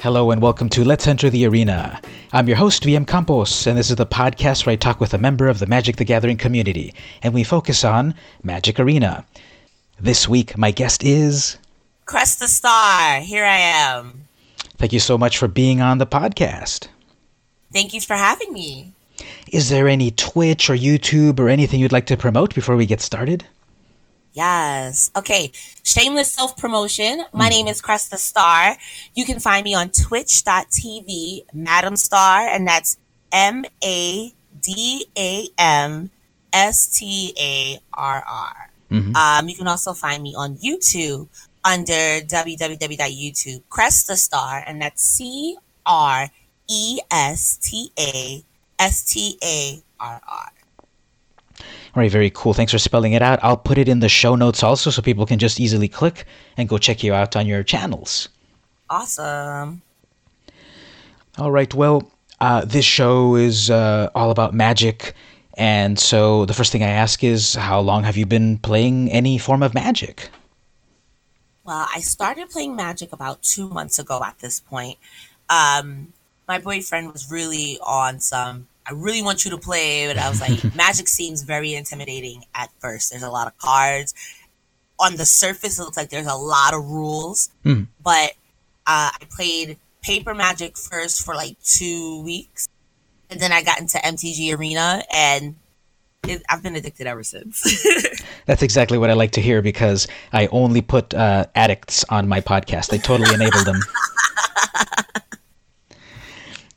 Hello and welcome to Let's Enter the Arena. I'm your host, VM Campos, and this is the podcast where I talk with a member of the Magic the Gathering community, and we focus on Magic Arena. This week, my guest is. Cresta Starr. Here I am. Thank you so much for being on the podcast. Thank you for having me. Is there any Twitch or YouTube or anything you'd like to promote before we get started? Yes. Okay. Shameless self promotion. My mm. name is Cresta Starr. You can find me on twitch.tv, Madam Starr, and that's M A D A M S T A R R. Mm-hmm. Um, you can also find me on YouTube under www.youtube, Cresta Starr, and that's C R E S T A S T A R R. All right, very cool. Thanks for spelling it out. I'll put it in the show notes also so people can just easily click and go check you out on your channels. Awesome. All right, well, uh, this show is uh, all about magic. And so the first thing I ask is how long have you been playing any form of magic? Well, I started playing magic about two months ago at this point. Um, my boyfriend was really on some I really want you to play. But I was like, Magic seems very intimidating at first. There's a lot of cards. On the surface, it looks like there's a lot of rules. Mm. But uh, I played Paper Magic first for like two weeks. And then I got into MTG Arena and it, I've been addicted ever since. That's exactly what I like to hear because I only put uh, addicts on my podcast. I totally enable them.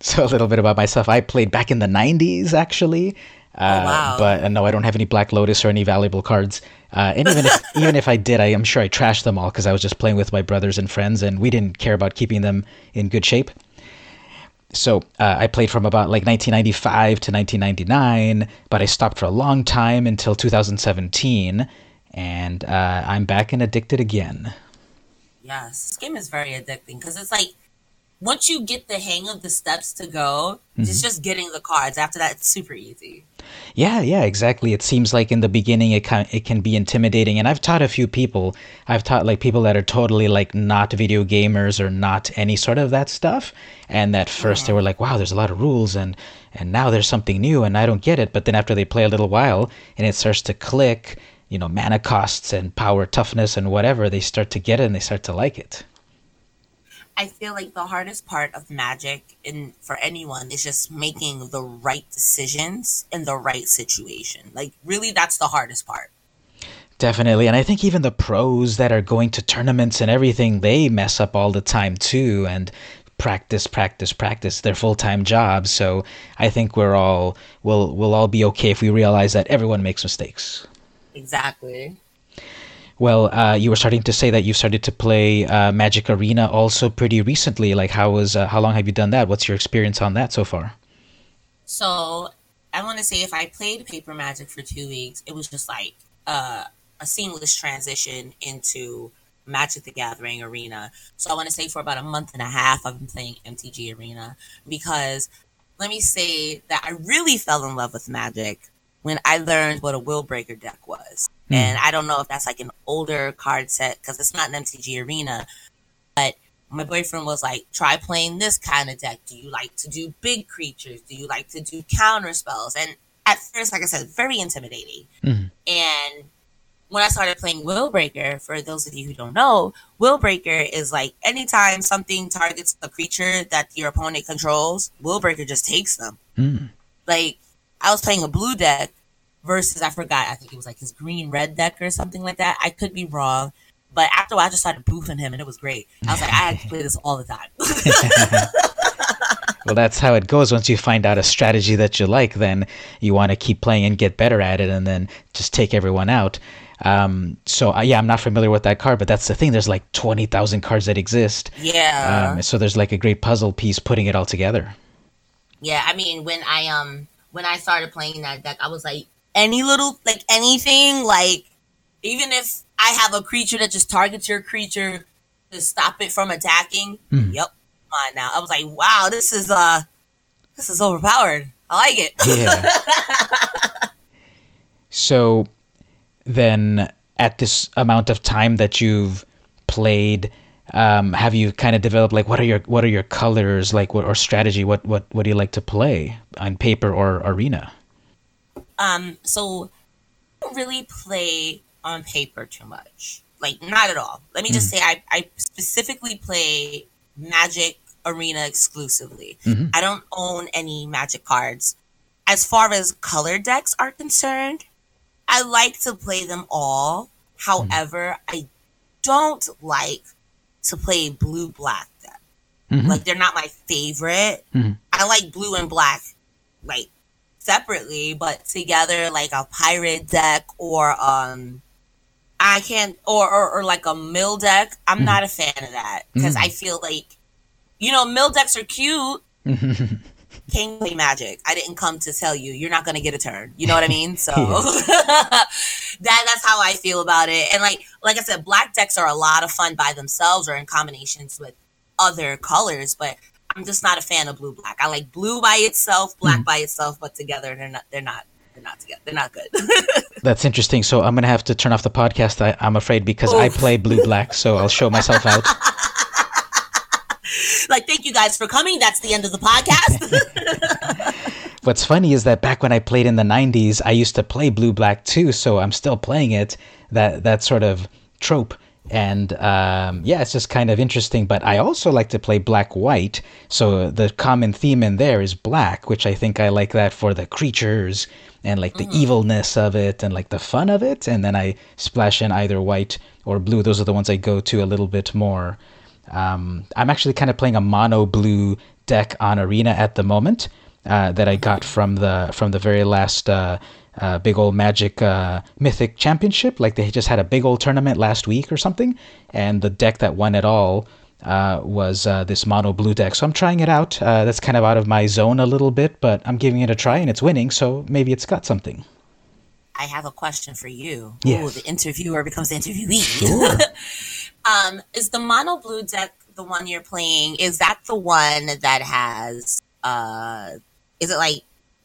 So a little bit about myself. I played back in the '90s, actually. Oh, uh, oh, wow. But uh, no, I don't have any Black Lotus or any valuable cards. Uh, and even if even if I did, I am sure I trashed them all because I was just playing with my brothers and friends, and we didn't care about keeping them in good shape. So uh, I played from about like 1995 to 1999, but I stopped for a long time until 2017, and uh, I'm back and addicted again. Yes, this game is very addicting because it's like once you get the hang of the steps to go, mm-hmm. it's just getting the cards. After that, it's super easy. Yeah, yeah, exactly. It seems like in the beginning it can it can be intimidating, and I've taught a few people. I've taught like people that are totally like not video gamers or not any sort of that stuff, and at 1st mm-hmm. they were like, "Wow, there's a lot of rules," and and now there's something new, and I don't get it. But then after they play a little while, and it starts to click, you know, mana costs and power toughness and whatever, they start to get it and they start to like it. I feel like the hardest part of magic and for anyone is just making the right decisions in the right situation. Like really that's the hardest part. Definitely. And I think even the pros that are going to tournaments and everything, they mess up all the time too and practice, practice, practice their full-time jobs. So I think we're all we'll we'll all be okay if we realize that everyone makes mistakes. Exactly. Well, uh, you were starting to say that you started to play uh, Magic Arena also pretty recently. Like, how was uh, how long have you done that? What's your experience on that so far? So, I want to say if I played Paper Magic for two weeks, it was just like uh, a seamless transition into Magic the Gathering Arena. So, I want to say for about a month and a half, I've been playing MTG Arena because let me say that I really fell in love with Magic when I learned what a Willbreaker deck was. Mm. And I don't know if that's like an older card set because it's not an MTG Arena. But my boyfriend was like, try playing this kind of deck. Do you like to do big creatures? Do you like to do counter spells? And at first, like I said, very intimidating. Mm. And when I started playing Willbreaker, for those of you who don't know, Willbreaker is like anytime something targets a creature that your opponent controls, Willbreaker just takes them. Mm. Like I was playing a blue deck versus I forgot. I think it was like his green red deck or something like that. I could be wrong, but after a while, I just started boofing him, and it was great. I was like, I had to play this all the time. well, that's how it goes. Once you find out a strategy that you like, then you want to keep playing and get better at it, and then just take everyone out. Um, so uh, yeah, I'm not familiar with that card, but that's the thing. There's like twenty thousand cards that exist. Yeah. Um, so there's like a great puzzle piece putting it all together. Yeah, I mean, when I um when I started playing that deck, I was like, any little like anything like even if I have a creature that just targets your creature to stop it from attacking. Mm. Yep, on now. I was like, wow, this is uh, this is overpowered. I like it. Yeah. so then, at this amount of time that you've played, um, have you kind of developed like what are your what are your colors like what, or strategy? What what what do you like to play on paper or arena? Um, so I don't really play on paper too much. Like not at all. Let me just Mm-hmm. say I, I specifically play Magic Arena exclusively. Mm-hmm. I don't own any Magic cards. As far as color decks are concerned, I like to play them all. However, I don't like to play blue black deck. Mhm. Like they're not my favorite. Mhm. I like blue and black like separately, but together like a pirate deck or um I can't or or, or like a mill deck. I'm not a fan of that because I feel like you know mill decks are cute. King play magic. I didn't come to tell you you're not gonna get a turn. You know what I mean? So that that's how I feel about it. And like like I said, black decks are a lot of fun by themselves or in combinations with other colors, but I'm just not a fan of blue black. I like blue by itself, black hmm. by itself, but together they're not they're not they're not together. They're not good. That's interesting. So I'm gonna have to turn off the podcast. I, I'm afraid because I play blue black, so I'll show myself out. like thank you guys for coming. That's the end of the podcast. What's funny is that back when I played in the '90s, I used to play blue black too. So I'm still playing it. That that sort of trope. And um, yeah, it's just kind of interesting. But I also like to play black white. So the common theme in there is black, which I think I like that for the creatures and like the evilness of it and like the fun of it. And then I splash in either white or blue. Those are the ones I go to a little bit more. Um, I'm actually kind of playing a mono blue deck on Arena at the moment uh, that I got from the from the very last uh, uh, big old Magic uh, Mythic Championship. Like they just had a big old tournament last week or something, and the deck that won it all uh, was uh, this mono blue deck. So I'm trying it out. Uh, that's kind of out of my zone a little bit, but I'm giving it a try, and it's winning. So maybe it's got something. I have a question for you. Yes. Ooh, the interviewer becomes the interviewee. Sure. um, is the mono blue deck the one you're playing? Is that the one that has uh is it like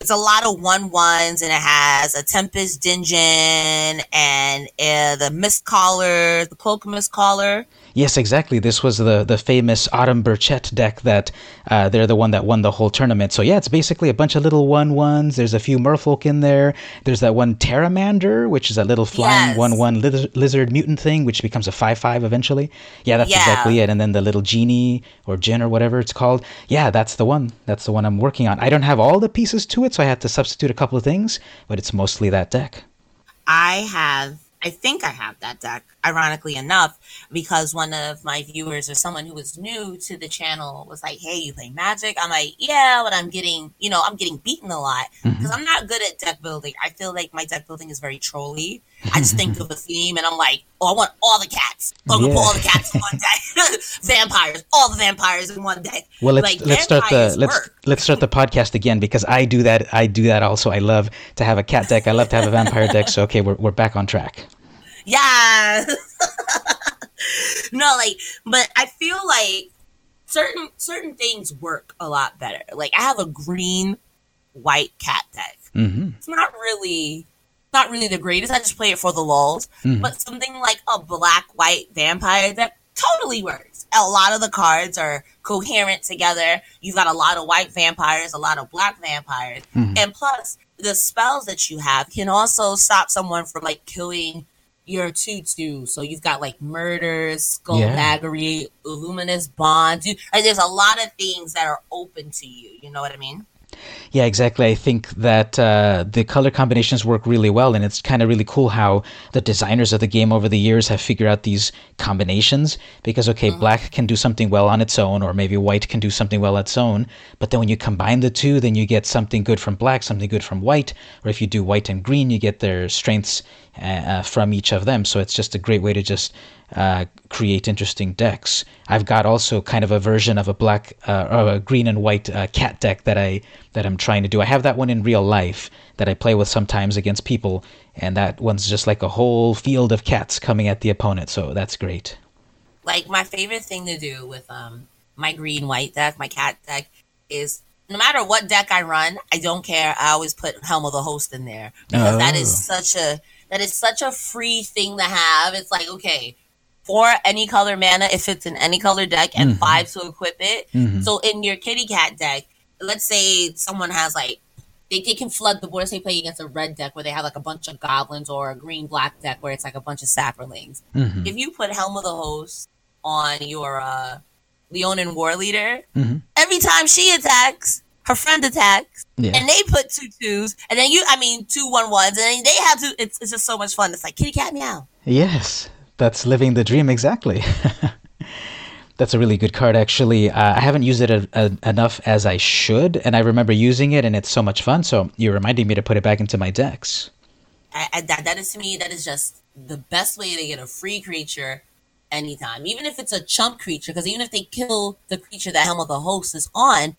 it's a lot of one ones and it has a Tempest Djinn and uh, the Mist Caller, the Cloak Mist Caller. Yes, exactly. This was the the famous Autumn Burchett deck that uh, they're the one that won the whole tournament. So yeah, it's basically a bunch of little one ones. There's a few Merfolk in there. There's that one Pteramander, which is a little flying Yes. one one lizard, lizard mutant thing, which becomes a five five eventually. Yeah, that's Yeah. exactly it. And then the little genie or Djinn or whatever it's called. Yeah, that's the one. That's the one I'm working on. I don't have all the pieces to it, so I had to substitute a couple of things, but it's mostly that deck. I have, I think I have that deck, ironically enough, because one of my viewers or someone who was new to the channel was like, Hey, you play magic? I'm like, Yeah, but I'm getting, you know, I'm getting beaten a lot mm-hmm. because I'm not good at deck building. I feel like my deck building is very trolly. I just think of a theme and I'm like, Oh, I want all the cats. I'm Yeah. all the cats in one deck. vampires, all the vampires in one deck. Well, let's like, let's start the let's let's start the podcast again because I do that. I do that also. I love to have a cat deck. I love to have a vampire deck. So okay, we're we're back on track. Yeah. no, like, but I feel like certain certain things work a lot better. Like, I have a green white cat deck. hmm It's not really not really the greatest. I just play it for the lulls. Mhm. But something like a black white vampire deck totally works. A lot of the cards are coherent together. You've got a lot of white vampires, a lot of black vampires, Mhm. and plus the spells that you have can also stop someone from like killing your two-two. So you've got like murders, skullduggery, luminous bonds. You, like, there's a lot of things that are open to you. You know what I mean? Yeah, exactly. I think that uh, the color combinations work really well, and it's kind of really cool how the designers of the game over the years have figured out these combinations. Because okay, black can do something well on its own, or maybe white can do something well on its own. But then when you combine the two, then you get something good from black, something good from white. Or if you do white and green, you get their strengths uh, uh, from each of them. So it's just a great way to just uh, create interesting decks. I've got also kind of a version of a black uh, or a green and white uh, cat deck that I that I'm trying to do. I have that one in real life that I play with sometimes against people, and that one's just like a whole field of cats coming at the opponent. So that's great. like my favorite thing to do with um my green white deck, my cat deck, is no matter what deck I run, I don't care. I always put Helm of the Host in there because that is Oh. such a that is such a free thing to have. It's like okay, four any color mana if it's in any color deck and Mhm. five to equip it. Mhm. So in your kitty cat deck, let's say someone has like they, they can flood the board. Say play against a red deck where they have like a bunch of goblins or a green black deck where it's like a bunch of saprolings. Mhm. If you put Helm of the Host on your uh Leonin Warleader, Mhm. every time she attacks, her friend attacks, Yeah. and they put two twos, and then you, I mean, two one ones, and then they have to. It's, it's just so much fun. It's like kitty cat meow. Yes, that's living the dream exactly. that's a really good card, actually. Uh, I haven't used it a, a, enough as I should, and I remember using it, and it's so much fun. So you're reminding me to put it back into my decks. I, I, that that is to me that is just the best way to get a free creature anytime, even if it's a chump creature. Because even if they kill the creature that Helm of the Host is on,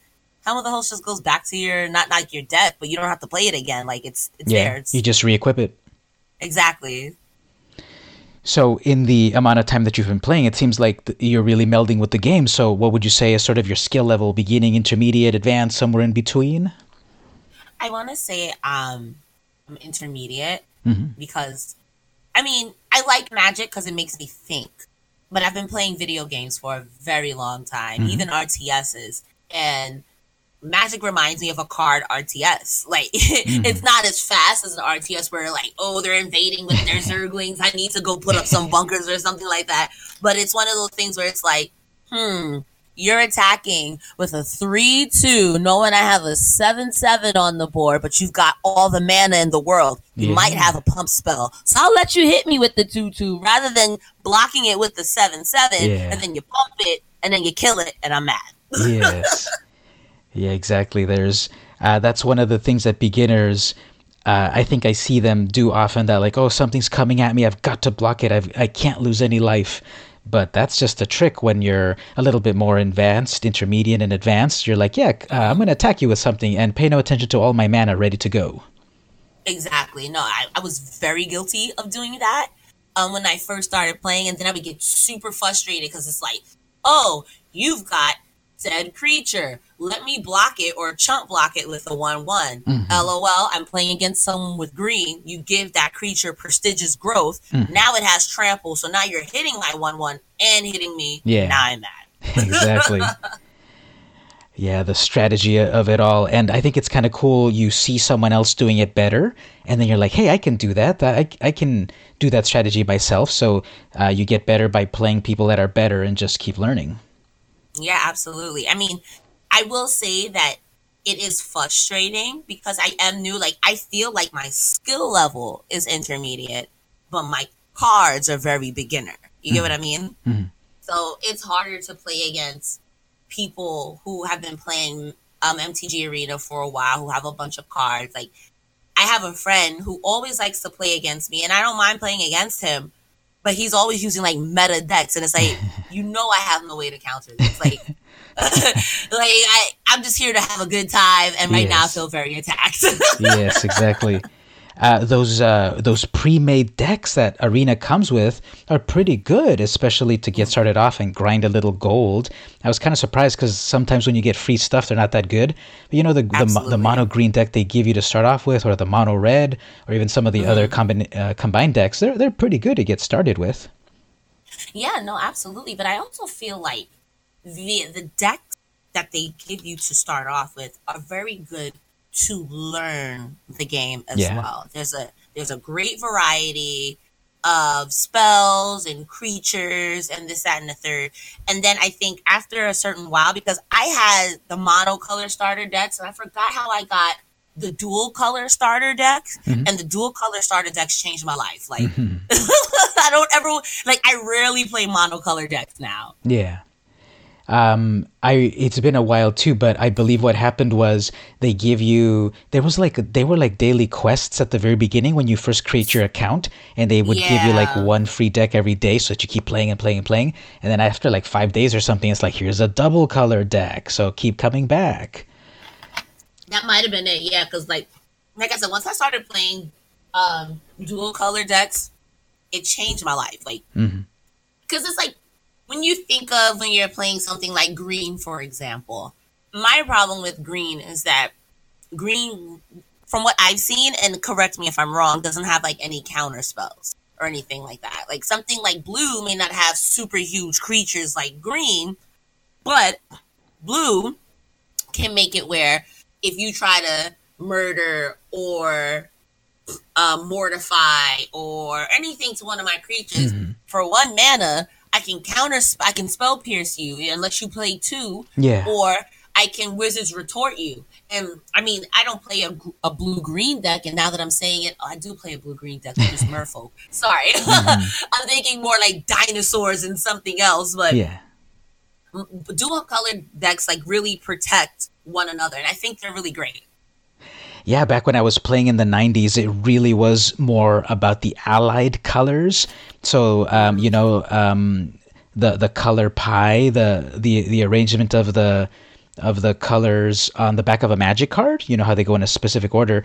Helm of the Host just goes back to your not like your deck, but you don't have to play it again. Like it's it's there. It's, you just re-equip it. exactly. So, in the amount of time that you've been playing, it seems like th- you're really melding with the game. So, what would you say is sort of your skill level, beginning, intermediate, advanced, somewhere in between? I want to say um, I'm intermediate Mhm. because, I mean, I like Magic because it makes me think. But I've been playing video games for a very long time, Mhm. even RTSs, and Magic reminds me of a card RTS. Like it's not as fast as an RTS where like, oh, they're invading with their Zerglings. I need to go put up some bunkers or something like that. But it's one of those things where it's like, hmm, you're attacking with a three two, knowing I have a seven seven on the board, but you've got all the mana in the world. You Yeah. might have a pump spell, so I'll let you hit me with the two two rather than blocking it with the seven seven, Yeah. and then you pump it and then you kill it, and I'm mad. yes. Yeah, exactly. There's uh, that's one of the things that beginners. Uh, I think I see them do often. That like, oh, something's coming at me. I've got to block it. I've, I can't lose any life. But that's just a trick when you're a little bit more advanced, intermediate, and advanced. You're like, yeah, uh, I'm going to attack you with something and pay no attention to all my mana ready to go. Exactly. No, I, I was very guilty of doing that um, when I first started playing, and then I would get super frustrated because it's like, oh, you've got said creature. Let me block it or chump block it with a one-one. Mhm. LOL. I'm playing against someone with green. You give that creature prodigious growth. Mhm. Now it has trample, so now you're hitting my one-one and hitting me. Yeah. Now I'm mad. exactly. Yeah, the strategy of it all. And I think it's kind of cool. You see someone else doing it better, and then you're like, hey, I can do that. That- I, I can do that strategy myself. So uh, you get better by playing people that are better and just keep learning. Yeah, absolutely. I mean, I will say that it is frustrating because I am new. Like, I feel like my skill level is intermediate, but my cards are very beginner. You get what I mean? Mhm. So it's harder to play against people who have been playing um, MTG Arena for a while, who have a bunch of cards. Like, I have a friend who always likes to play against me, and I don't mind playing against him, but he's always using like meta decks, and it's like, you know, I have no way to counter this. Like, like I, I'm just here to have a good time, and right now I feel very attacked. yes, exactly. Uh, those uh, those pre-made decks that Arena comes with are pretty good, especially to get started off and grind a little gold. I was kind of surprised because sometimes when you get free stuff, they're not that good. But you know the the, the mono green deck they give you to start off with, or the mono red, or even some of the other combin- uh, combined decks, they're they're pretty good to get started with. Yeah, no, absolutely. But I also feel like the the decks that they give you to start off with are very good to learn the game as Yeah. well. There's a there's a great variety of spells and creatures and this, that, and the third. And then I think after a certain while, because I had the mono color starter decks, and I forgot how I got the dual color starter decks, Mhm. and the dual color starter decks changed my life. Like Mhm. I don't ever like. I rarely play monocolor decks now. Yeah. Um, I it's been a while too, but I believe what happened was they give you there was like they were like daily quests at the very beginning when you first create your account, and they would give you like one free deck every day, so that you keep playing and playing and playing, and then after like five days or something, it's like here's a double color deck, so keep coming back. That might have been it. Yeah, because like like I said, once I started playing um dual color decks, it changed my life. Like because it's like when you think of when you're playing something like green, for example. My problem with green is that green, from what I've seen, and correct me if I'm wrong, doesn't have like any counter spells. or anything like that. Like something like blue may not have super huge creatures like green, but blue can make it where if you try to murder or uh, mortify or anything to one of my creatures mm-hmm. for one mana, I can counter, I can spell pierce you unless you play two. Yeah. Or I can wizards retort you. And I mean, I don't play a, a blue green deck. And now that I'm saying it, oh, I do play a blue green deck, which is Merfolk. Sorry. Mm-hmm. I'm thinking more like dinosaurs and something else. But yeah. Dual colored decks like really protect one another. And I think they're really great. Yeah, back when I was playing in the 90s, it really was more about the allied colors. So, um, you know, um, the the color pie, the the the arrangement of the of the colors on the back of a magic card. You know how they go in a specific order.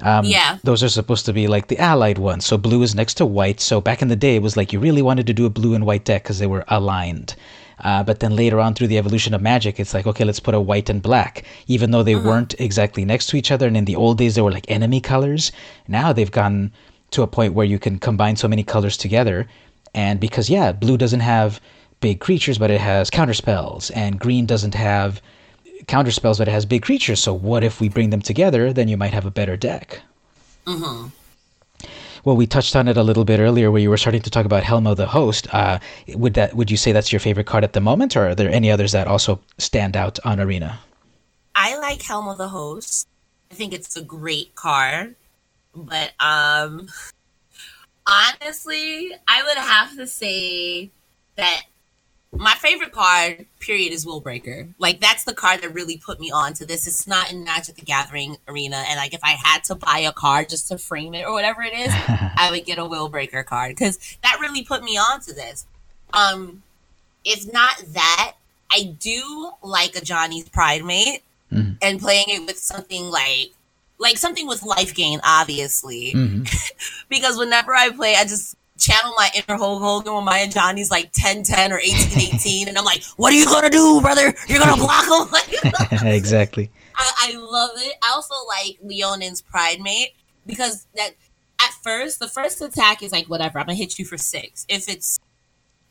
Um, yeah. Those are supposed to be like the allied ones. So blue is next to white. So back in the day, it was like you really wanted to do a blue and white deck because they were aligned. Uh, but then later on through the evolution of magic, it's like, okay, let's put a white and black, even though they uh-huh. weren't exactly next to each other. And in the old days, they were like enemy colors. Now they've gone to a point where you can combine so many colors together. And because, yeah, blue doesn't have big creatures, but it has counterspells, and green doesn't have counterspells, but it has big creatures. So what if we bring them together? Then you might have a better deck. Mm-hmm. Well, we touched on it a little bit earlier, where you were starting to talk about Helm of the Host. Uh, would that would you say that's your favorite card at the moment, or are there any others that also stand out on Arena? I like Helm of the Host. I think it's a great card, but um, honestly, I would have to say that my favorite card, period, is Willbreaker. Like that's the card that really put me on to this. It's not in Magic the Gathering arena, and like if I had to buy a card just to frame it or whatever it is, I would get a Willbreaker card because that really put me on to this. Um, if not that, I do like Ajani's Pridemate mm-hmm. and playing it with something like like something with life gain, obviously, mm-hmm. because whenever I play, I just channel my inner Hulk Hogan when my Ajani's like 10 10 or 18 18. and I'm like, what are you going to do, brother? You're going to block him? exactly. I, I, love it. I also like Leonin's Pride Mate because that at first, the first attack is like, whatever, I'm going to hit you for six. If it's,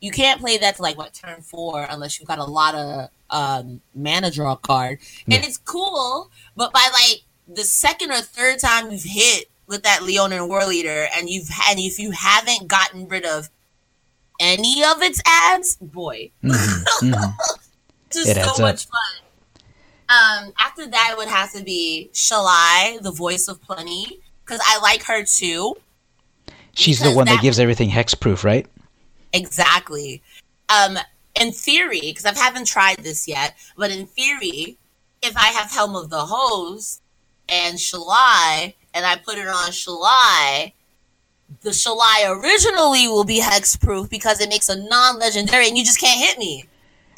you can't play that to like what turn four unless you've got a lot of um, mana draw card. Yeah. And it's cool, but by like the second or third time you've hit, with that Leonin Warleader, and you've and if you haven't gotten rid of any of its ads, boy, mm-hmm. mm-hmm. just it so much up. fun. Um, after that, it would have to be Shalai, the voice of plenty, because I like her too. She's the one that, that gives everything hexproof, right? Exactly. Um, in theory, because I haven't tried this yet, but in theory, if I have Helm of the Host and Shalai, and I put it on Shalai, the Shalai originally will be hexproof because it makes a non-legendary, and you just can't hit me.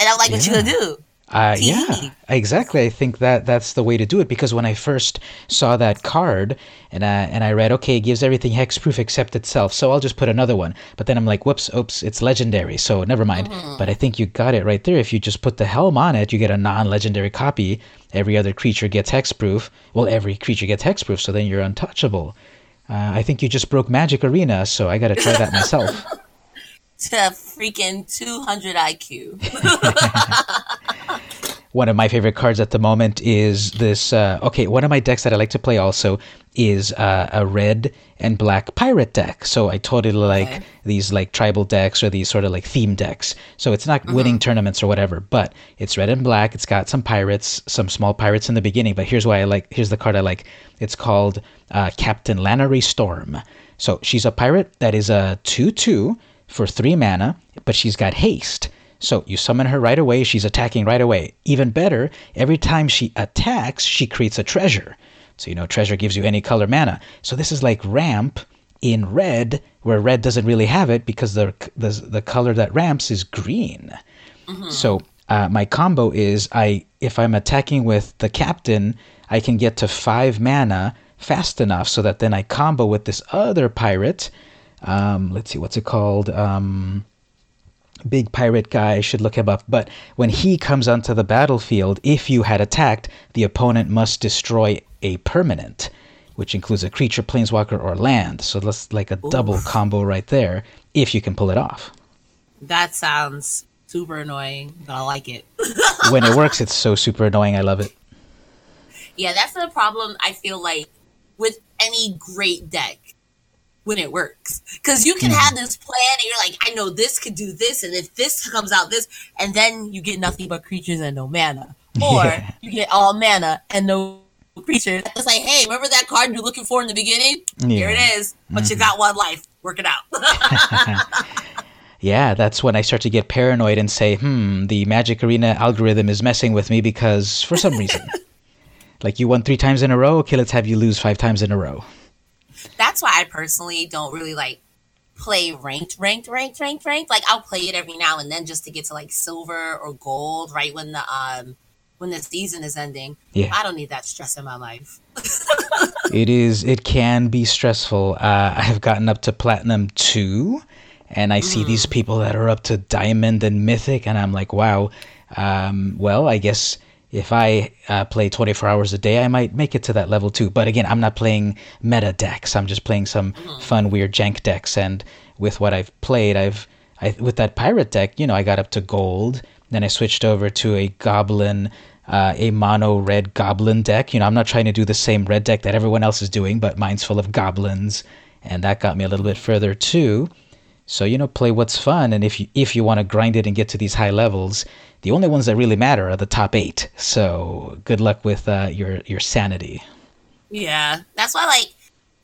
And I'm like, yeah. what you gonna do? Uh, yeah, exactly. I think that that's the way to do it because when I first saw that card and I, and I read, okay, it gives everything hexproof except itself, so I'll just put another one. But then I'm like, whoops, oops, it's legendary, so never mind. Mm-hmm. But I think you got it right there. If you just put the helm on it, you get a non-legendary copy. Every other creature gets hexproof. Well, every creature gets hexproof, so then you're untouchable. Uh, I think you just broke Magic Arena, so I got to try that myself. to a freaking 200 IQ. one of my favorite cards at the moment is this. Uh, okay, one of my decks that I like to play also is uh, a red and black pirate deck. So I totally like okay. these like tribal decks or these sort of like theme decks. So it's not mm-hmm. winning tournaments or whatever, but it's red and black. It's got some pirates, some small pirates in the beginning. But here's why I like. Here's the card I like. It's called uh, Captain Lannery Storm. So she's a pirate that is a two-two for three mana, but she's got haste. So you summon her right away, she's attacking right away. Even better, every time she attacks, she creates a treasure. So you know, treasure gives you any color mana. So this is like ramp in red, where red doesn't really have it because the the, the color that ramps is green. Mm-hmm. So uh, my combo is I if I'm attacking with the captain, I can get to five mana fast enough so that then I combo with this other pirate um, let's see, what's it called? Um, big pirate guy, I should look him up. But when he comes onto the battlefield, if you had attacked, the opponent must destroy a permanent. which includes a creature, planeswalker, or land. So that's like a Oof. double combo right there, if you can pull it off. That sounds super annoying, but I like it. when it works, it's so super annoying. I love it. Yeah, that's the problem. I feel like with any great deck when it works, because you can have this plan and you're like, I know this could do this, and if this comes out this, and then you get nothing but creatures and no mana, or yeah. you get all mana and no creatures. It's like, hey, remember that card you're looking for in the beginning? Yeah. Here it is. But mm-hmm. you got one life. Work it out. yeah, that's when I start to get paranoid and say, hmm, the Magic Arena algorithm is messing with me because for some reason. like you won three times in a row, okay, let's have you lose five times in a row. That's why I personally don't really like play ranked, ranked, ranked, ranked, ranked. Like I'll play it every now and then just to get to like silver or gold right when the um when the season is ending. Yeah. I don't need that stress in my life. it is. It can be stressful. Uh, I have gotten up to platinum two, and I mm. see these mm. people that are up to diamond and mythic, and I'm like, wow. Um, well, I guess if I uh, play 24 hours a day, I might make it to that level too. But again, I'm not playing meta decks. I'm just playing some mm. fun, weird jank decks. And with what I've played, I've I, with that pirate deck, you know, I got up to gold then I switched over to a goblin, uh, a mono red goblin deck. You know, I'm not trying to do the same red deck that everyone else is doing, but mine's full of goblins, and that got me a little bit further too. So you know, play what's fun, and if you if you want to grind it and get to these high levels, the only ones that really matter are the top eight. So good luck with uh, your your sanity. Yeah, that's why like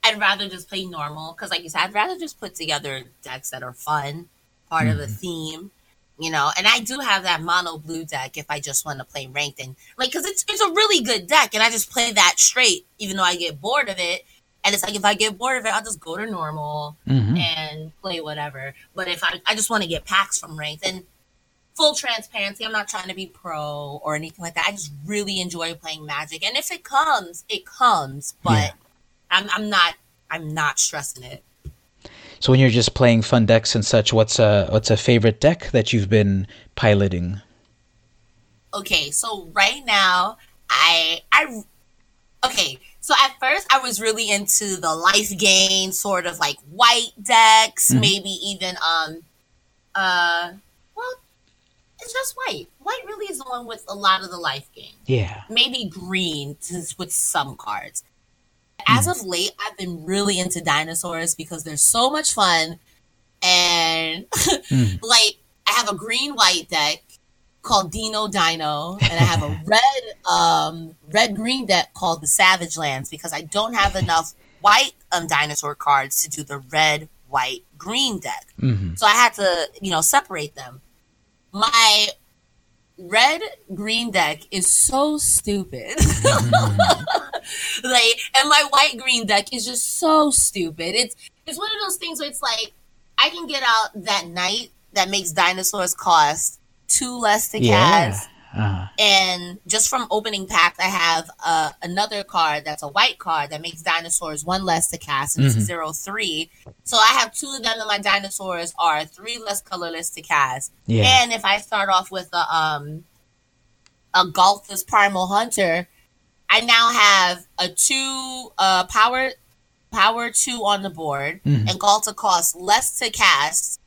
I'd rather just play normal because, like you said, I'd rather just put together decks that are fun, part mm-hmm. of the mm-hmm. theme you know. And I do have that mono blue deck if I just want to play ranked and like because it's it's a really good deck, and I just play that straight, even though I get bored of it. And it's like if I get bored of it, I'll just go to normal mm-hmm. and play whatever. But if I I just want to get packs from ranked and full transparency, I'm not trying to be pro or anything like that. I just really enjoy playing Magic, and if it comes, it comes. But yeah. I'm I'm not I'm not stressing it. So when you're just playing fun decks and such, what's a what's a favorite deck that you've been piloting? Okay, so right now I I okay. So at first I was really into the life gain sort of like white decks, mm-hmm. maybe even um uh well it's just white. White really is the one with a lot of the life gain. Yeah. Maybe green with some cards as of late, I've been really into dinosaurs because they're so much fun. And mm. like, I have a green white deck called Dino Dino, and I have a red um red green deck called the Savage Lands because I don't have enough white um dinosaur cards to do the red white green deck. Mm-hmm. So I had to you know separate them. My red green deck is so stupid. like, and my white green deck is just so stupid. It's it's one of those things where it's like I can get out that night that makes dinosaurs cost two less to yeah. cast. Uh-huh. And just from opening packs, I have uh, another card that's a white card that makes dinosaurs one less to cast, and mm-hmm. it's zero three. So I have two of them, and my dinosaurs are three less colorless to cast. Yeah. And if I start off with a um a Ghalta's Primal Hunter, I now have a two uh power power two on the board, mm-hmm. and Ghalta costs less to cast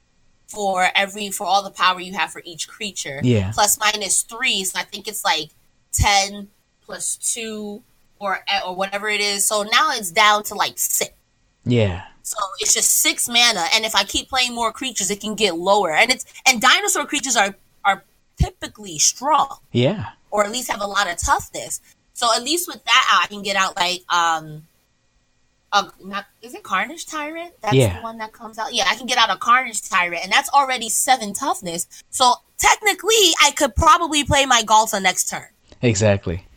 for every for all the power you have for each creature. Yeah. Plus minus three, so I think it's like ten plus two or or whatever it is. So now it's down to like six. Yeah. So it's just six mana, and if I keep playing more creatures, it can get lower. And it's and dinosaur creatures are are typically strong. Yeah. Or at least have a lot of toughness. So at least with that out, I can get out like um a, not, is it Carnage Tyrant? That's yeah. the one that comes out. Yeah, I can get out a Carnage Tyrant, and that's already seven toughness. So technically, I could probably play my Ghalta next turn. Exactly.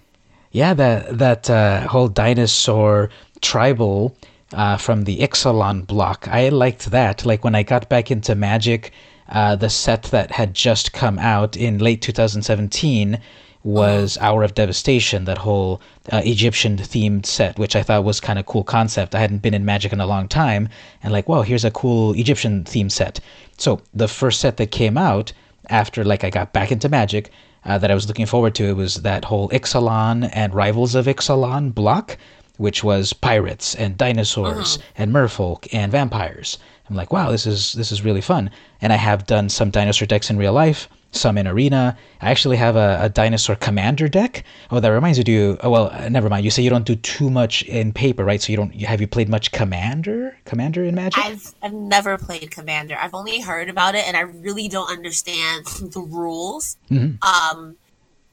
Yeah, that that uh, whole dinosaur tribal uh, from the Ixalan block, I liked that. Like when I got back into Magic, uh, the set that had just come out in late 2017 was Hour of Devastation, that whole uh, Egyptian themed set, which I thought was kind of cool concept. I hadn't been in Magic in a long time, and like, whoa, here's a cool Egyptian themed set. So the first set that came out after like I got back into Magic uh, that I was looking forward to it was that whole Ixalan and Rivals of Ixalan block, which was pirates and dinosaurs and merfolk and vampires. I'm like, wow, this is this is really fun. And I have done some dinosaur decks in real life, some in arena. I actually have a, a dinosaur commander deck. Oh, that reminds me. Do you? Oh, well, uh, never mind. You say you don't do too much in paper, right? So you don't. Have you played much commander? Commander in Magic? I've I've never played Commander. I've only heard about it, and I really don't understand the rules. Um,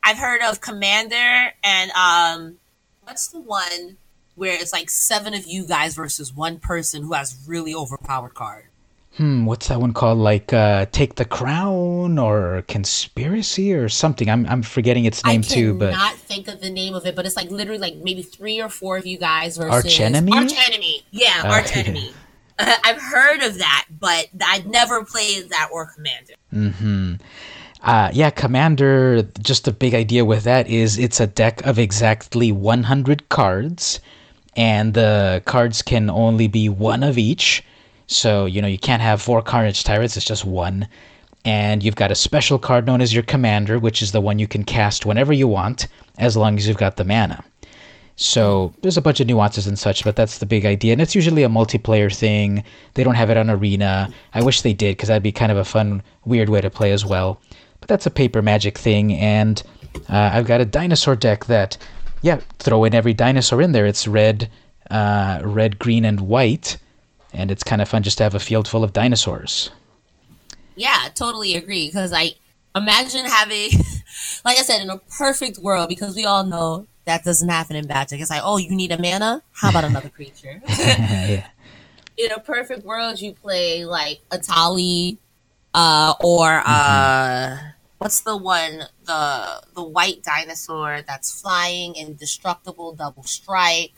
I've heard of Commander, and um, what's the one where it's like seven of you guys versus one person who has really overpowered card? Hmm, what's that one called? Like uh, Take the Crown or Conspiracy or something. I'm I'm forgetting its name too, but I cannot think of the name of it, but it's like literally like maybe three or four of you guys versus Archenemy? Arch enemy, yeah, Uh, Archenemy. Uh, I've heard of that, but I've never played that or Commander. Hmm. Uh, yeah, Commander, just a big idea with that is it's a deck of exactly 100 cards, and the cards can only be one of each. So, you know, you can't have four Carnage Tyrants, it's just one. And you've got a special card known as your Commander, which is the one you can cast whenever you want, as long as you've got the mana. So there's a bunch of nuances and such, but that's the big idea. And it's usually a multiplayer thing. They don't have it on Arena. I wish they did, because that'd be kind of a fun, weird way to play as well. But that's a paper magic thing, and uh, I've got a dinosaur deck that, yeah, throw in every dinosaur in there. It's red, uh, red, green, and white, and it's kind of fun just to have a field full of dinosaurs. Yeah, totally agree. Because I imagine having, like I said, in a perfect world, because we all know that doesn't happen in Magic. It's like, oh, you need a mana? How about another creature? yeah. in a perfect world, you play like Etali, uh, or uh, what's the one the the white dinosaur that's flying indestructible double strike.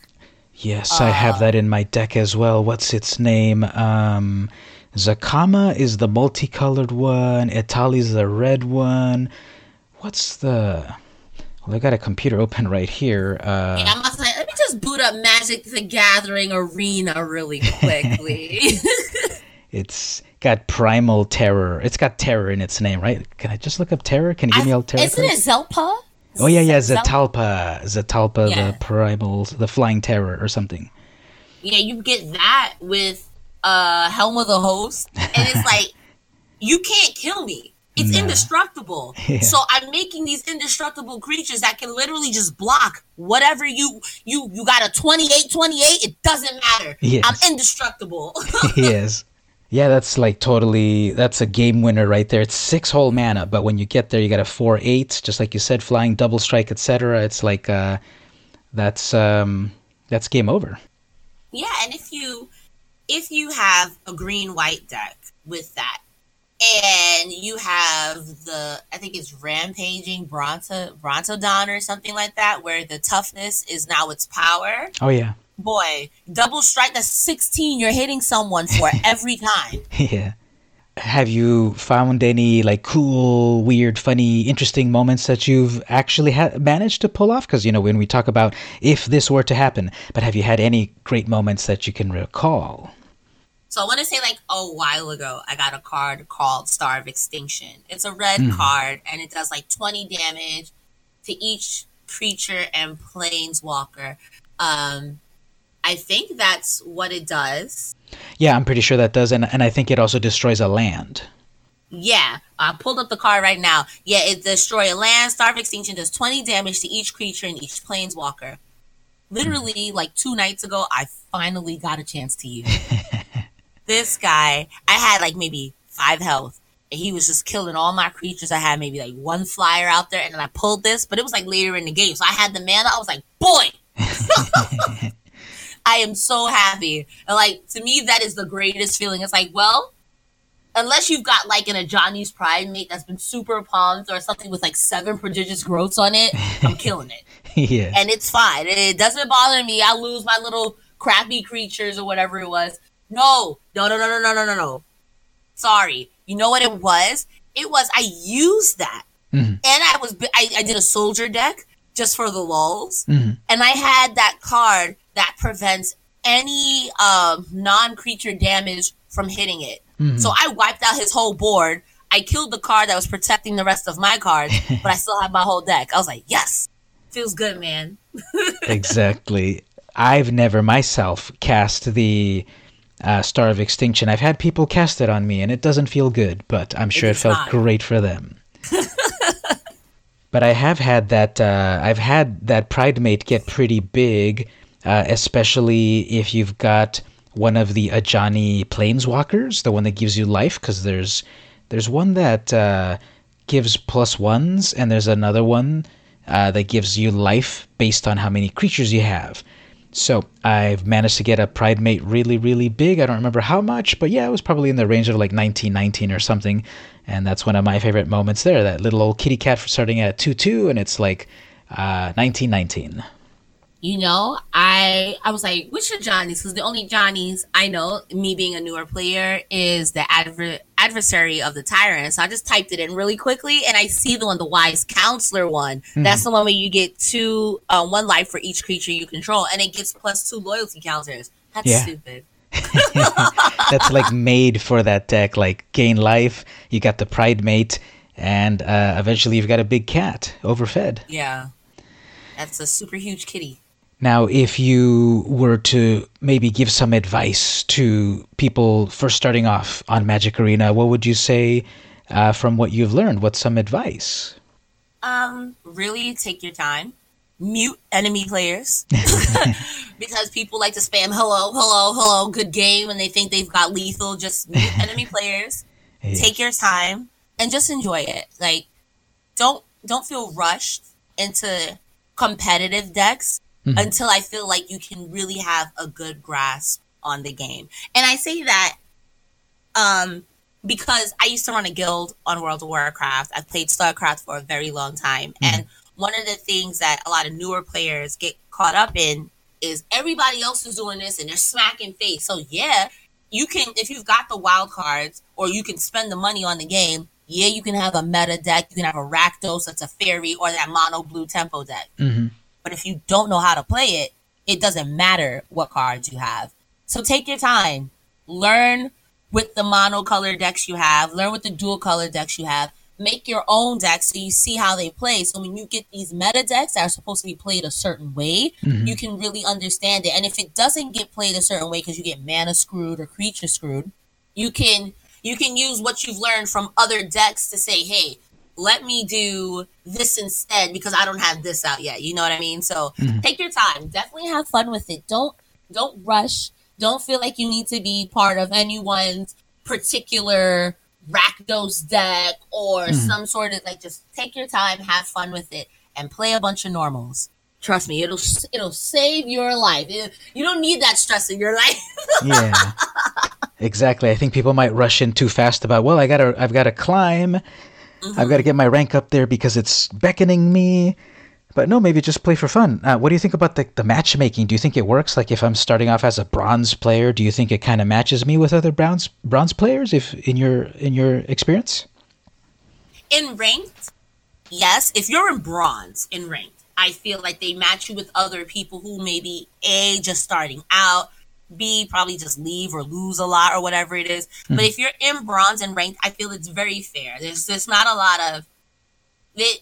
Yes, I have that in my deck as well. What's its name? Um, Zacama is the multicolored one. Etali's the red one. What's the? Well, I got a computer open right here. Uh, And I'm also like, let me just boot up Magic the Gathering Arena really quickly. it's got primal terror. It's got terror in its name, right? Can I just look up terror? Can you give me all terror? Isn't it? Zelpa? Oh yeah, yeah, Zetalpa, Zetalpa, Yeah. the primal, the flying terror, or something. Yeah, you get that with uh Helm of the Host, and it's like you can't kill me. It's Nah. indestructible. Yeah. So I'm making these indestructible creatures that can literally just block whatever you you you got a 28 28 it doesn't matter. Yes. I'm indestructible. yes. Yeah, that's like totally. That's a game winner right there. It's six whole mana, but when you get there, you got a four eight, just like you said, flying double strike, etc. It's like uh, that's um, that's game over. yeah, and if you if you have a green white deck with that and you have the I think it's rampaging Bronto Brontodon or something like that, where the toughness is now its power. Oh yeah, Boy, double strike that's sixteen. You're hitting someone for every time. yeah. Have you found any like cool, weird, funny, interesting moments that you've actually ha- managed to pull off? Because you know when we talk about if this were to happen, but have you had any great moments that you can recall? So I want to say like a while ago, I got a card called Star of Extinction. It's a red card and it does like 20 damage to each creature and planeswalker. Um, I think that's what it does. Yeah, I'm pretty sure that does, and and I think it also destroys a land. Yeah, I pulled up the card right now. Yeah, it destroys a land. Star of Extinction does 20 damage to each creature and each planeswalker. Literally, hmm. like two nights ago, I finally got a chance to use this guy, I had like maybe five health, and he was just killing all my creatures. I had maybe like one flyer out there, and then I pulled this, but it was like later in the game, so I had the mana. I was like, boy. I am so happy. And like to me, that is the greatest feeling. It's like, well, unless you've got like an Ajani's Pridemate that's been super pumped or something with like seven prodigious growths on it, I'm killing it. yeah. And it's fine. It doesn't bother me. I lose my little crappy creatures or whatever it was. No, no, no, no, no, no, no, no, no. Sorry. You know what it was? It was I used that, mm-hmm. and I was I, I did a soldier deck just for the lulls, and I had that card that prevents any um, non-creature damage from hitting it. So I wiped out his whole board. I killed the card that was protecting the rest of my cards, but I still had my whole deck. I was like, yes, feels good, man. exactly. I've never myself cast the uh, Star of Extinction. I've had people cast it on me, and it doesn't feel good, but I'm sure it, it felt not. great for them. but I have had that. Uh, I've had that Pridemate get pretty big, uh, especially if you've got one of the Ajani Planeswalkers, the one that gives you life, because there's there's one that uh, gives plus ones, and there's another one uh, that gives you life based on how many creatures you have. So I've managed to get a Pridemate really, really big. I don't remember how much, but yeah, it was probably in the range of like 1919 or something. And that's one of my favorite moments there. That little old kitty cat starting at 2 2, and it's like uh, 1919 you know, I I was like, which Ajani's? Because the only Ajani's I know, me being a newer player, is the adver- adversary of the tyrant. So I just typed it in really quickly, and I see the one, the wise counselor one. Mm-hmm. That's the one where you get two, uh, one life for each creature you control, and it gets plus two loyalty counters. That's yeah. stupid. That's like made for that deck. Like gain life, you got the pride mate, and uh, eventually you've got a big cat overfed. Yeah, that's a super huge kitty. Now, if you were to maybe give some advice to people first starting off on Magic Arena, what would you say uh, from what you've learned? What's some advice? Um, really take your time. Mute enemy players because people like to spam hello, hello, hello, good game, and they think they've got lethal. Just mute enemy players. Take your time and just enjoy it. Like, don't don't feel rushed into competitive decks mm-hmm. until I feel like you can really have a good grasp on the game. And I say that um, because I used to run a guild on World of Warcraft. I've played StarCraft for a very long time. Mm-hmm. And one of the things that a lot of newer players get caught up in is everybody else is doing this and they're smacking face. So yeah, you can if you've got the wild cards or you can spend the money on the game, yeah, you can have a meta deck, you can have a Rakdos that's a fairy or that mono blue tempo deck. Mm-hmm. But if you don't know how to play it, it doesn't matter what cards you have. So take your time. Learn with the monocolor decks you have, learn with the dual color decks you have. Make your own decks so you see how they play. So when you get these meta decks that are supposed to be played a certain way, mm-hmm. you can really understand it. And if it doesn't get played a certain way because you get mana screwed or creature screwed, you can you can use what you've learned from other decks to say, hey, let me do this instead because I don't have this out yet. You know what I mean? So mm-hmm. take your time. Definitely have fun with it. Don't don't rush. Don't feel like you need to be part of anyone's particular Rakdos deck or mm-hmm. some sort of like just take your time, have fun with it, and play a bunch of normals. Trust me, it'll it'll save your life. It, you don't need that stress in your life. yeah, exactly. I think people might rush in too fast about. Well, I gotta I've got to climb Mm-hmm. I've got to get my rank up there because it's beckoning me. But no, maybe just play for fun. Uh, what do you think about the, the matchmaking? Do you think it works? Like if I'm starting off as a bronze player, do you think it kind of matches me with other bronze bronze players? If in your in your experience, in ranked, yes. If you're in bronze in ranked, I feel like they match you with other people who maybe a just starting out, B, probably just leave or lose a lot or whatever it is. Mm-hmm. But if you're in bronze and ranked, I feel it's very fair. There's there's not a lot of it.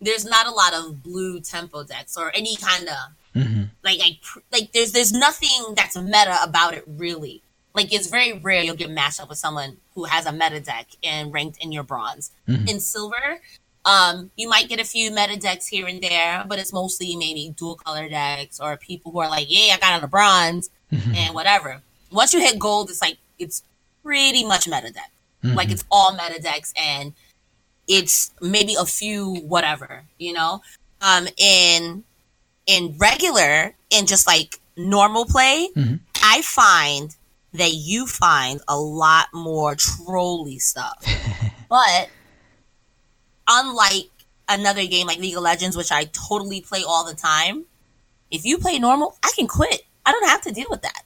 There's not a lot of blue tempo decks or any kind of mm-hmm. like like like there's there's nothing that's meta about it really. Like it's very rare you'll get matched up with someone who has a meta deck and ranked in your bronze. Mm-hmm. In silver, um, you might get a few meta decks here and there, but it's mostly maybe dual color decks or people who are like, yeah, I got out of bronze mm-hmm. and whatever. Once you hit gold, it's like it's pretty much meta deck. Mm-hmm. Like it's all meta decks and it's maybe a few whatever, you know? Um in in regular in just like normal play, mm-hmm. I find that you find a lot more trolly stuff. but unlike another game like League of Legends, which I totally play all the time, if you play normal, I can quit. I don't have to deal with that.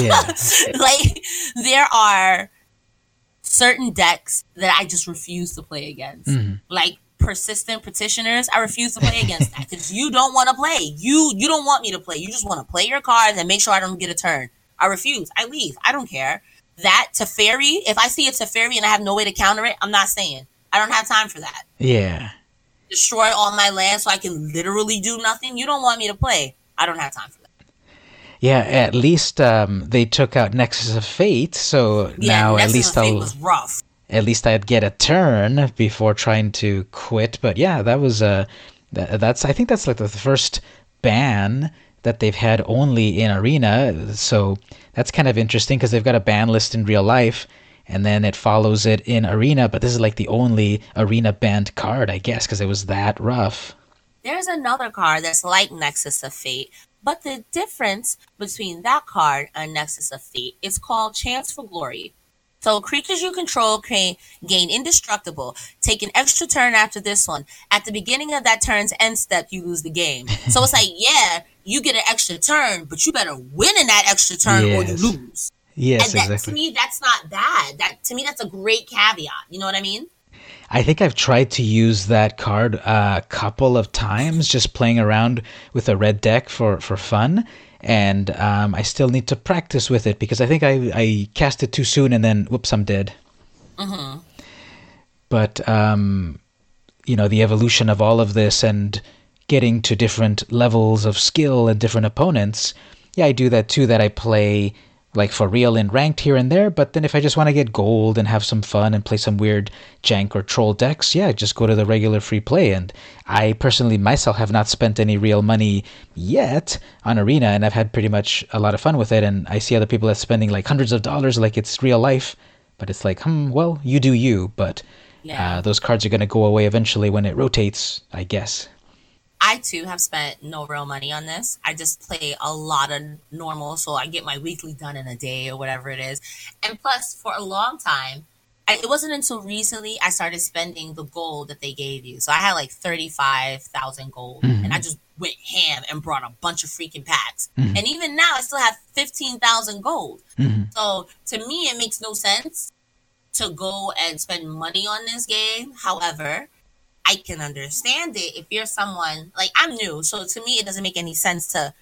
Yeah. like there are certain decks that I just refuse to play against. Mm-hmm. Like persistent petitioners, I refuse to play against that because you don't want to play. You you don't want me to play. You just want to play your cards and make sure I don't get a turn. I refuse. I leave. I don't care. That Teferi, if I see a Teferi and I have no way to counter it, I'm not staying. I don't have time for that. Yeah. Destroy all my land so I can literally do nothing. You don't want me to play. I don't have time for that. Yeah, at least um, they took out Nexus of Fate, so Yeah, now Nexus at least I'll was rough. at least I'd get a turn before trying to quit. But yeah, that was uh, that, that's I think that's like the first ban that they've had only in Arena. So that's kind of interesting because they've got a ban list in real life, and then it follows it in Arena. But this is like the only Arena banned card, I guess, because it was that rough. There's another card that's like Nexus of Fate, but the difference between that card and Nexus of Fate is called Chance for Glory. So creatures you control can gain indestructible. Take an extra turn after this one. At the beginning of that turn's end step, you lose the game. So it's like, yeah, you get an extra turn, but you better win in that extra turn or you lose. Yes, and that, to me, that's not bad. That to me, that's a great caveat. You know what I mean? I think I've tried to use that card a couple of times, just playing around with a red deck for, for fun. And um, I still need to practice with it because I think I, I cast it too soon and then, whoops, I'm dead. But, um, you know, the evolution of all of this and getting to different levels of skill and different opponents, yeah, I do that too, that I play like for real in ranked here and there. But then if I just want to get gold and have some fun and play some weird jank or troll decks, yeah, just go to the regular free play. And I personally myself have not spent any real money yet on Arena, and I've had pretty much a lot of fun with it. And I see other people that's spending like hundreds of dollars like it's real life. But it's like, hmm, well, you do you. But Yeah. uh, those cards are going to go away eventually when it rotates, I guess. I too have spent no real money on this. I just play a lot of normal, so I get my weekly done in a day or whatever it is. And plus, for a long time, I, it wasn't until recently I started spending the gold that they gave you. So I had like thirty five thousand gold, mm-hmm. and I just went ham and brought a bunch of freaking packs. Mm-hmm. And even now, I still have fifteen thousand gold. Mm-hmm. So to me, it makes no sense to go and spend money on this game. However, I can understand it if you're someone like I'm new, so to me it doesn't make any sense to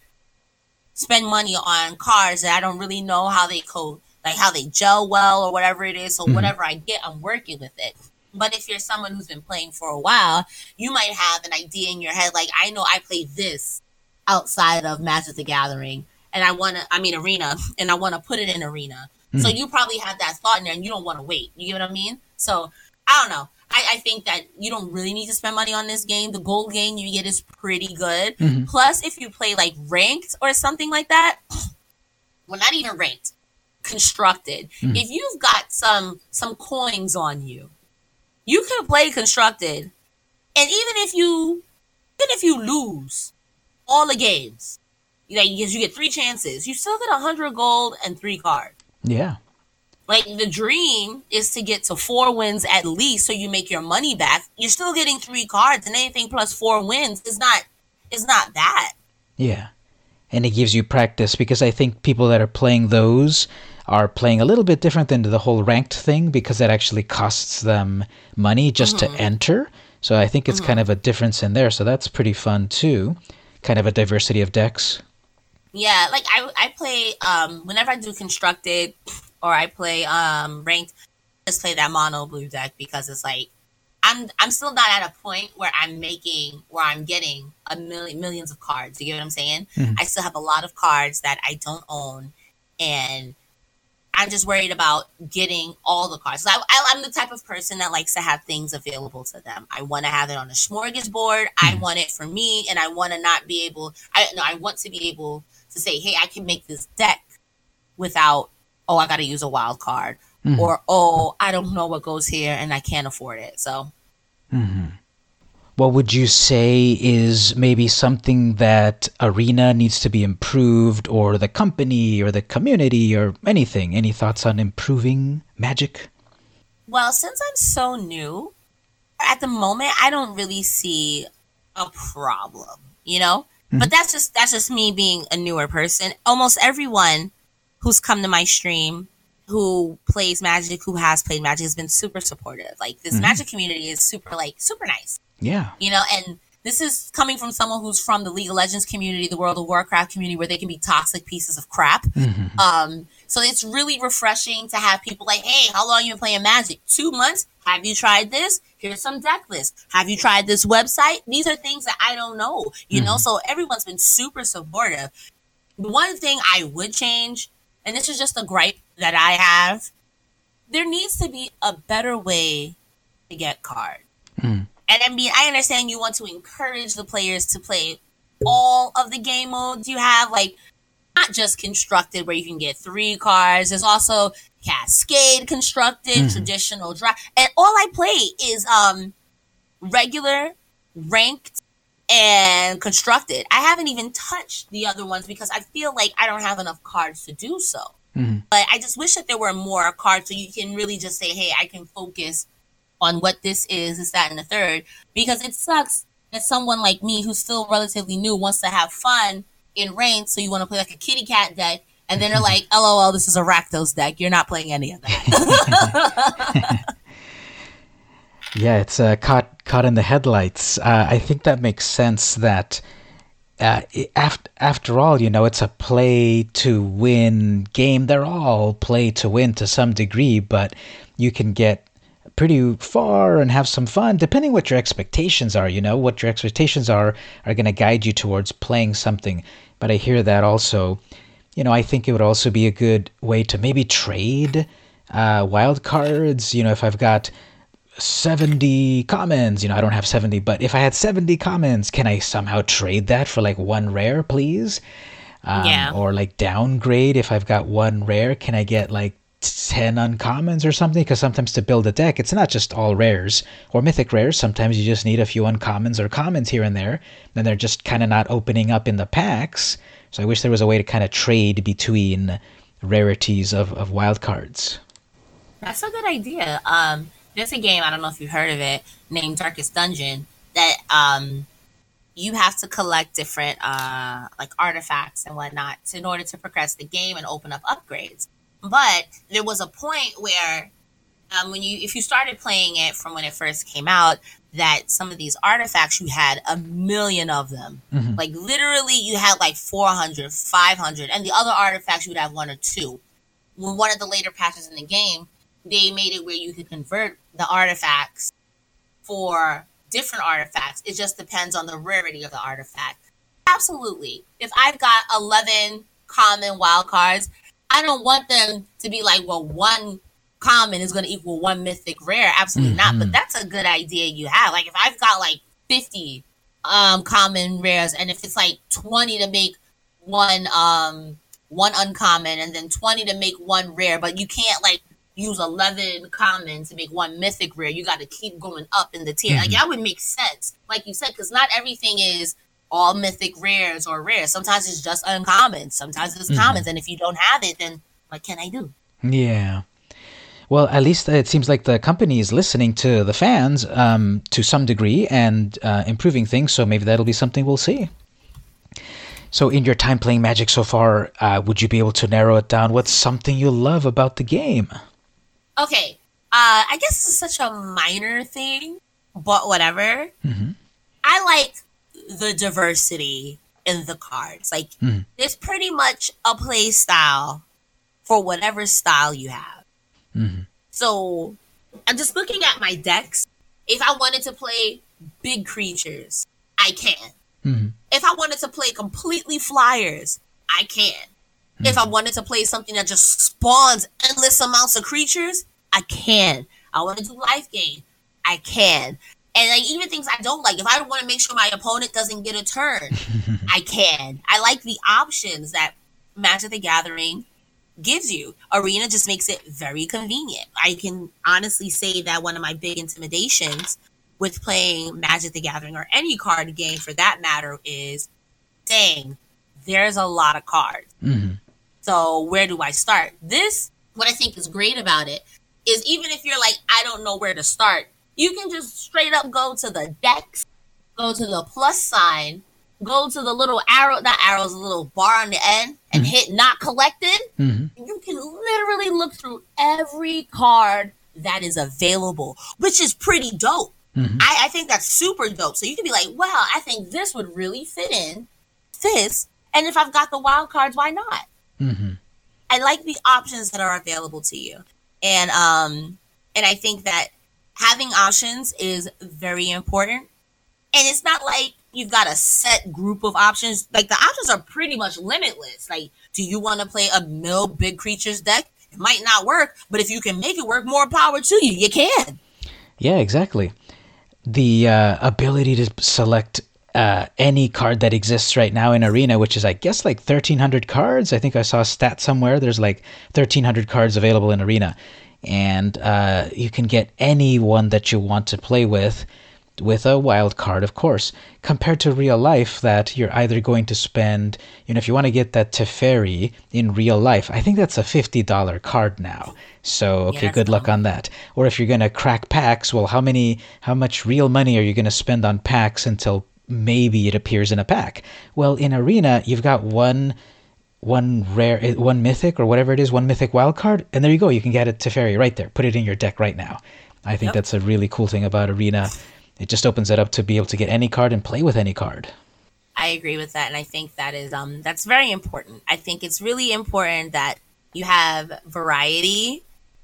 spend money on cars that I don't really know how they code, like how they gel well or whatever it is. So mm-hmm. whatever I get, I'm working with it. But if you're someone who's been playing for a while, you might have an idea in your head, like I know I play this outside of Magic the Gathering, and I want to, I mean Arena, and I want to put it in Arena. So hmm. you probably have that thought in there, and you don't want to wait. You get what I mean? So I don't know. I, I think that you don't really need to spend money on this game. The gold game you get is pretty good. Mm-hmm. Plus, if you play like ranked or something like that, well, not even ranked, constructed. Mm-hmm. If you've got some some coins on you, you can play constructed, and even if you even if you lose all the games, you know, because you get three chances, you still get a hundred gold and three cards. Yeah. Like the dream is to get to four wins at least, so you make your money back. You're still getting three cards, and anything plus four wins is not is not bad. Yeah. And it gives you practice because I think people that are playing those are playing a little bit different than the whole ranked thing because that actually costs them money just to enter. So I think it's kind of a difference in there. So that's pretty fun too. Kind of a diversity of decks. Yeah, like I I play um whenever I do constructed or I play um ranked, just play that mono blue deck because it's like I'm I'm still not at a point where I'm making where I'm getting a million millions of cards. You get what I'm saying? I still have a lot of cards that I don't own, and I'm just worried about getting all the cards. I, I, I'm the type of person that likes to have things available to them. I want to have it on a smorgasbord. I want it for me, and I want to not be able. I no, I want to be able to say, "Hey, I can make this deck without. Oh, I got to use a wild card." Mm-hmm. Or oh, I don't know what goes here and I can't afford it. So mm-hmm. What would you say is maybe something that Arena needs to be improved, or the company, or the community, or anything? Any thoughts on improving Magic? Well, since I'm so new, at the moment I don't really see a problem, you know? Mm-hmm. But that's just that's just me being a newer person. Almost everyone who's come to my stream who plays Magic, who has played Magic has been super supportive. Like this mm-hmm. Magic community is super like super nice. Yeah. You know, and this is coming from someone who's from the League of Legends community, the World of Warcraft community, where they can be toxic pieces of crap. Mm-hmm. Um, so it's really refreshing to have people like, hey, how long you been playing Magic? Two months? Have you tried this? Here's some deck lists. Have you tried this website? These are things that I don't know, you know? Mm-hmm. So everyone's been super supportive. The one thing I would change, and this is just a gripe that I have, there needs to be a better way to get cards. Mm. And I mean, I understand you want to encourage the players to play all of the game modes you have, like not just constructed where you can get three cards. There's also Cascade constructed, mm-hmm. traditional draft, and all I play is um regular, ranked, and constructed. I haven't even touched the other ones because I feel like I don't have enough cards to do so. Mm-hmm. But I just wish that there were more cards so you can really just say, hey, I can focus on what this is, is that, and the third. Because it sucks that someone like me who's still relatively new wants to have fun in rain, so you want to play like a kitty cat deck, and then they're like, LOL, this is a Rakdos deck. You're not playing any of that. yeah, it's uh, caught caught in the headlights. Uh, I think that makes sense. That uh, after after all, you know, it's a play to win game. They're all play to win to some degree, but you can get pretty far and have some fun depending what your expectations are you know what your expectations are are going to guide you towards playing something but i hear that also you know i think it would also be a good way to maybe trade uh, wild cards you know if i've got 70 commons you know i don't have 70 but if i had 70 commons can i somehow trade that for like one rare please? Um, yeah. or like downgrade if i've got one rare can i get like 10 uncommons or something? Because sometimes to build a deck it's not just all rares or mythic rares. Sometimes you just need a few uncommons or commons here and there and they're just kind of not opening up in the packs. So i wish there was a way to kind of trade between rarities of, of wild cards. That's a good idea. Um there's a game i don't know if you've heard of it named darkest dungeon that um you have to collect different uh like artifacts and whatnot in order to progress the game and open up upgrades but there was a point where um, when you if you started playing it from when it first came out, that some of these artifacts you had a million of them. Mm-hmm. Like literally you had like 400, 500 and the other artifacts you would have one or two. When one of the later patches in the game, they made it where you could convert the artifacts for different artifacts. It just depends on the rarity of the artifact. Absolutely. If I've got 11 common wild cards, I don't want them to be like, well, one common is going to equal one mythic rare. Absolutely mm-hmm. not. But that's a good idea you have. Like if I've got like 50 um common rares and if it's like 20 to make one um one uncommon and then 20 to make one rare, but you can't like use 11 common to make one mythic rare. You got to keep going up in the tier. Mm-hmm. Like that would make sense. Like you said, because not everything is all mythic rares or rares. Sometimes it's just uncommon. Sometimes it's mm-hmm. commons. And if you don't have it, then what can I do? Yeah. Well, at least it seems like the company is listening to the fans um, to some degree and uh, improving things. So maybe that'll be something we'll see. So, in your time playing Magic so far, uh, would you be able to narrow it down? What's something you love about the game? Okay. Uh, I guess this is such a minor thing, but whatever. Mm-hmm. I like the diversity in the cards. Like mm. there's pretty much a play style for whatever style you have. Mm-hmm. So I'm just looking at my decks. If I wanted to play big creatures, I can. Mm-hmm. If I wanted to play completely flyers, I can. Mm-hmm. If I wanted to play something that just spawns endless amounts of creatures, I can. I want to do life gain, I can. And like even things I don't like, if I want to make sure my opponent doesn't get a turn, I can. I like the options that Magic the Gathering gives you. Arena just makes it very convenient. I can honestly say that one of my big intimidations with playing Magic the Gathering or any card game for that matter is dang, there's a lot of cards. Mm-hmm. So where do I start? This, what I think is great about it is even if you're like, I don't know where to start, you can just straight up go to the decks, go to the plus sign, go to the little arrow, that arrow's a little bar on the end, and mm-hmm. hit not collected. Mm-hmm. You can literally look through every card that is available, which is pretty dope. Mm-hmm. I, I, think that's super dope. So you can be like, well, I think this would really fit in this. And if I've got the wild cards, why not? Mm-hmm. I like the options that are available to you. And um and I think that having options is very important. And it's not like, you've got a set group of options. Like the options are pretty much limitless. Like, do you want to play a mill big creatures deck? It might not work, but if you can make it work, more power to you. You can. Yeah, exactly. The uh, ability to select uh, any card that exists right now in Arena, which is, I guess, like 1,300 cards. I think I saw a stat somewhere. There's like 1,300 cards available in Arena. And uh, you can get any one that you want to play with with a wild card, of course, compared to real life that you're either going to spend, you know, if you want to get that Teferi in real life, I think that's a $50 card now. So, okay, yeah, good luck on that. Or if you're going to crack packs, well, how many, how much real money are you going to spend on packs until maybe it appears in a pack? Well, in Arena, you've got one one rare one mythic or whatever it is one mythic wild card and there you go you can get it Teferi right there put it in your deck right now i think yep. that's a really cool thing about arena it just opens it up to be able to get any card and play with any card. I agree with that, and I think that is um that's very important. I think it's really important that you have variety,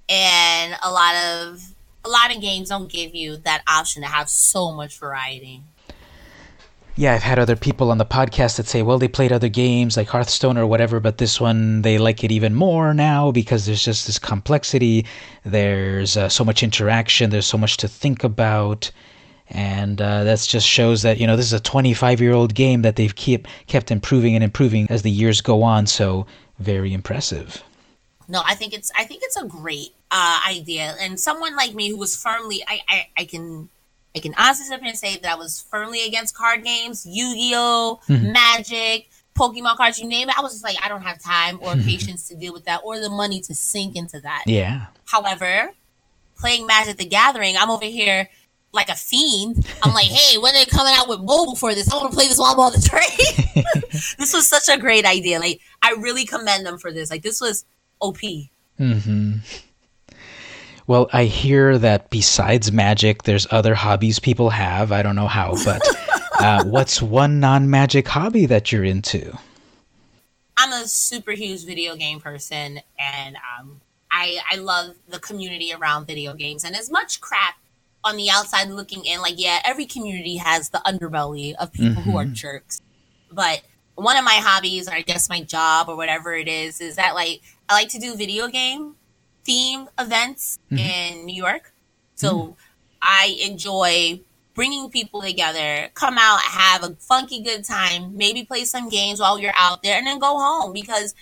and a lot of a lot of games don't give you that option to have so much variety. Yeah, I've had other people on the podcast that say, well, they played other games like Hearthstone or whatever, but this one they like it even more now because there's just this complexity. There's uh, so much interaction. There's so much to think about and uh, that just shows that you know this is a 25 year old game that they've keep kept improving and improving as the years go on. So very impressive. No, I think it's I think it's a great uh, idea, and someone like me who was firmly I, I, I can I can honestly sit here and say that I was firmly against card games, Yu Gi Oh, mm-hmm. Magic, Pokemon cards, you name it. I was just like, I don't have time or patience to deal with that, or the money to sink into that. Yeah. However, playing Magic the Gathering, I'm over here like a fiend. I'm like, hey, when are they coming out with mobile for this? I want to play this while I'm on the train. this was such a great idea. Like, I really commend them for this. Like, this was OP. Mm-hmm. Well, I hear that besides magic, there's other hobbies people have. I don't know how, but uh, what's one non-magic hobby that you're into? I'm a super huge video game person, and um, I I love the community around video games. And as much crap on the outside looking in, like, yeah, every community has the underbelly of people mm-hmm. who are mm-hmm. jerks. But one of my hobbies, or I guess my job or whatever it is, is that like I like to do video game theme events mm-hmm. in New York. So mm. I enjoy bringing people together, come out, have a funky good time, maybe play some games while you're out there, and then go home because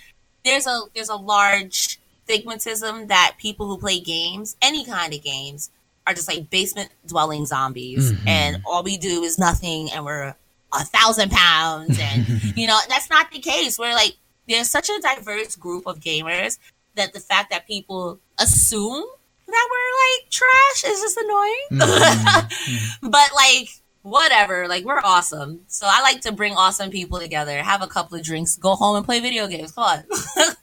there's a there's a large stigmatism that people who play games, any kind of games, are just like basement dwelling zombies, mm-hmm. and all we do is nothing, and we're a thousand pounds, and you know that's not the case. We're like there's such a diverse group of gamers that the fact that people assume that we're like trash is just annoying. Mm-hmm. but like whatever, like we're awesome. So I like to bring awesome people together, have a couple of drinks, go home and play video games. Come on.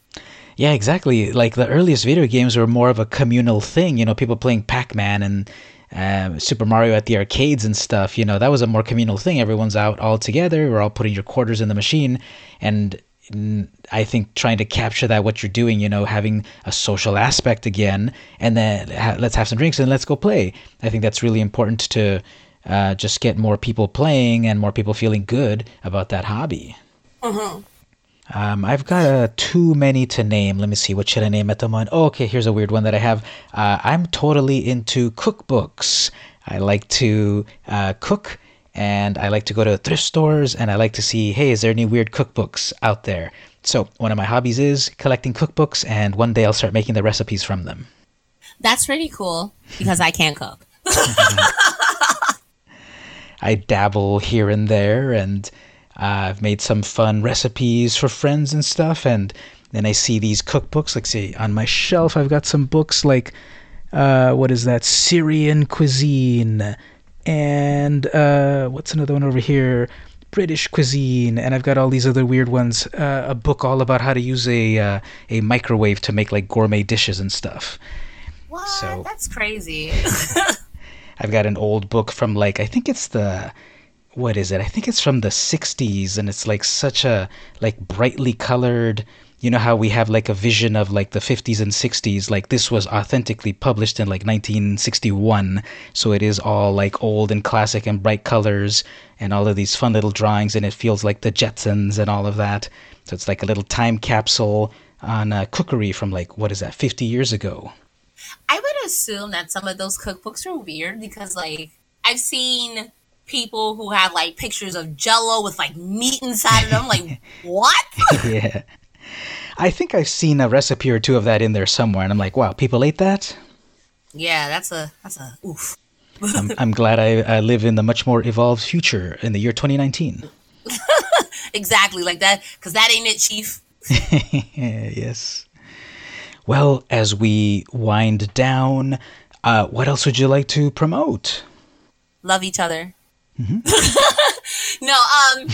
Yeah, exactly. Like the earliest video games were more of a communal thing. You know, people playing Pac-Man and uh, Super Mario at the arcades and stuff. You know, that was a more communal thing. Everyone's out all together. We're all putting your quarters in the machine, and I think trying to capture that what you're doing, you know, having a social aspect again, and then ha- let's have some drinks and let's go play. I think that's really important to uh, just get more people playing and more people feeling good about that hobby. Mm-hmm. Um, I've got uh, too many to name. Let me see. What should I name at the moment? Oh, okay, here's a weird one that I have. Uh, I'm totally into cookbooks. I like to uh, cook and I like to go to thrift stores and I like to see, hey, is there any weird cookbooks out there? So, one of my hobbies is collecting cookbooks, and one day I'll start making the recipes from them. That's pretty cool because I can't cook. I dabble here and there, and uh, I've made some fun recipes for friends and stuff, and then I see these cookbooks. Like, say, on my shelf, I've got some books like, uh, what is that? Syrian cuisine, and uh, what's another one over here? British cuisine, and I've got all these other weird ones. Uh, a book all about how to use a uh, a microwave to make like gourmet dishes and stuff. What? So, That's crazy. I've got an old book from like I think it's the what is it? I think it's from the 60s and it's like such a like brightly colored you know how we have like a vision of like the 50s and 60s like this was authentically published in like 1961 so it is all like old and classic and bright colors and all of these fun little drawings and it feels like the jetsons and all of that. So it's like a little time capsule on uh, cookery from like what is that 50 years ago? I would assume that some of those cookbooks are weird because like I've seen people who have like pictures of jello with like meat inside of them. Like what? Yeah I think I've seen a recipe or two of that in there somewhere, and I'm like, wow, people ate that. Yeah, that's a that's a oof. I'm, I'm glad I, I live in the much more evolved future in the year 2019. exactly like that, because that ain't it, Chief. yes. Well, as we wind down, uh, what else would you like to promote? Love each other. Mm-hmm. no, um,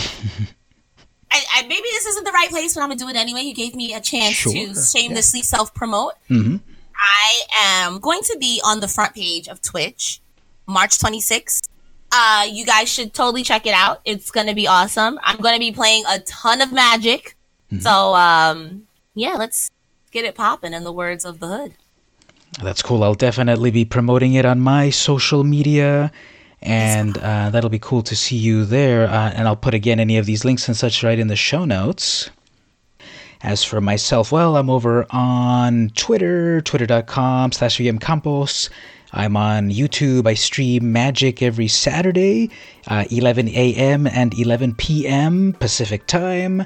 Maybe this isn't the right place, but I'm gonna do it anyway. You gave me a chance sure. to shamelessly yeah. self promote. Mm-hmm. I am going to be on the front page of Twitch, March 26th. Uh, you guys should totally check it out. It's gonna be awesome. I'm gonna be playing a ton of Magic. Mm-hmm. So, um, yeah, let's get it popping. In the words of the hood. That's cool. I'll definitely be promoting it on my social media and uh, that'll be cool to see you there. Uh, and I'll put again any of these links and such right in the show notes. As for myself, well, I'm over on Twitter, twitter.com slash vmcampos. I'm on YouTube. I stream Magic every Saturday, uh, 11 a.m. and 11 p.m. Pacific time.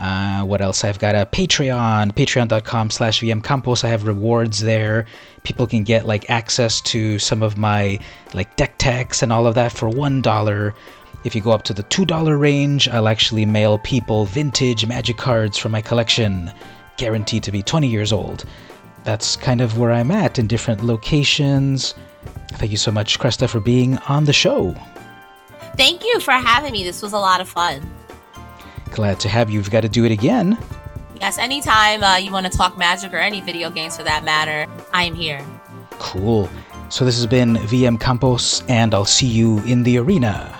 Uh, what else? I've got a Patreon, patreon.com slash vmcampos. I have rewards there. People can get like access to some of my like deck techs and all of that for $1. If you go up to the $2 range, I'll actually mail people vintage magic cards from my collection, guaranteed to be 20 years old. That's kind of where I'm at in different locations. Thank you so much, Cresta, for being on the show. Thank you for having me. This was a lot of fun. Glad to have you. We've got to do it again. Yes, anytime uh, you want to talk magic or any video games for that matter, I am here. Cool. So this has been VM Campos, and I'll see you in the arena.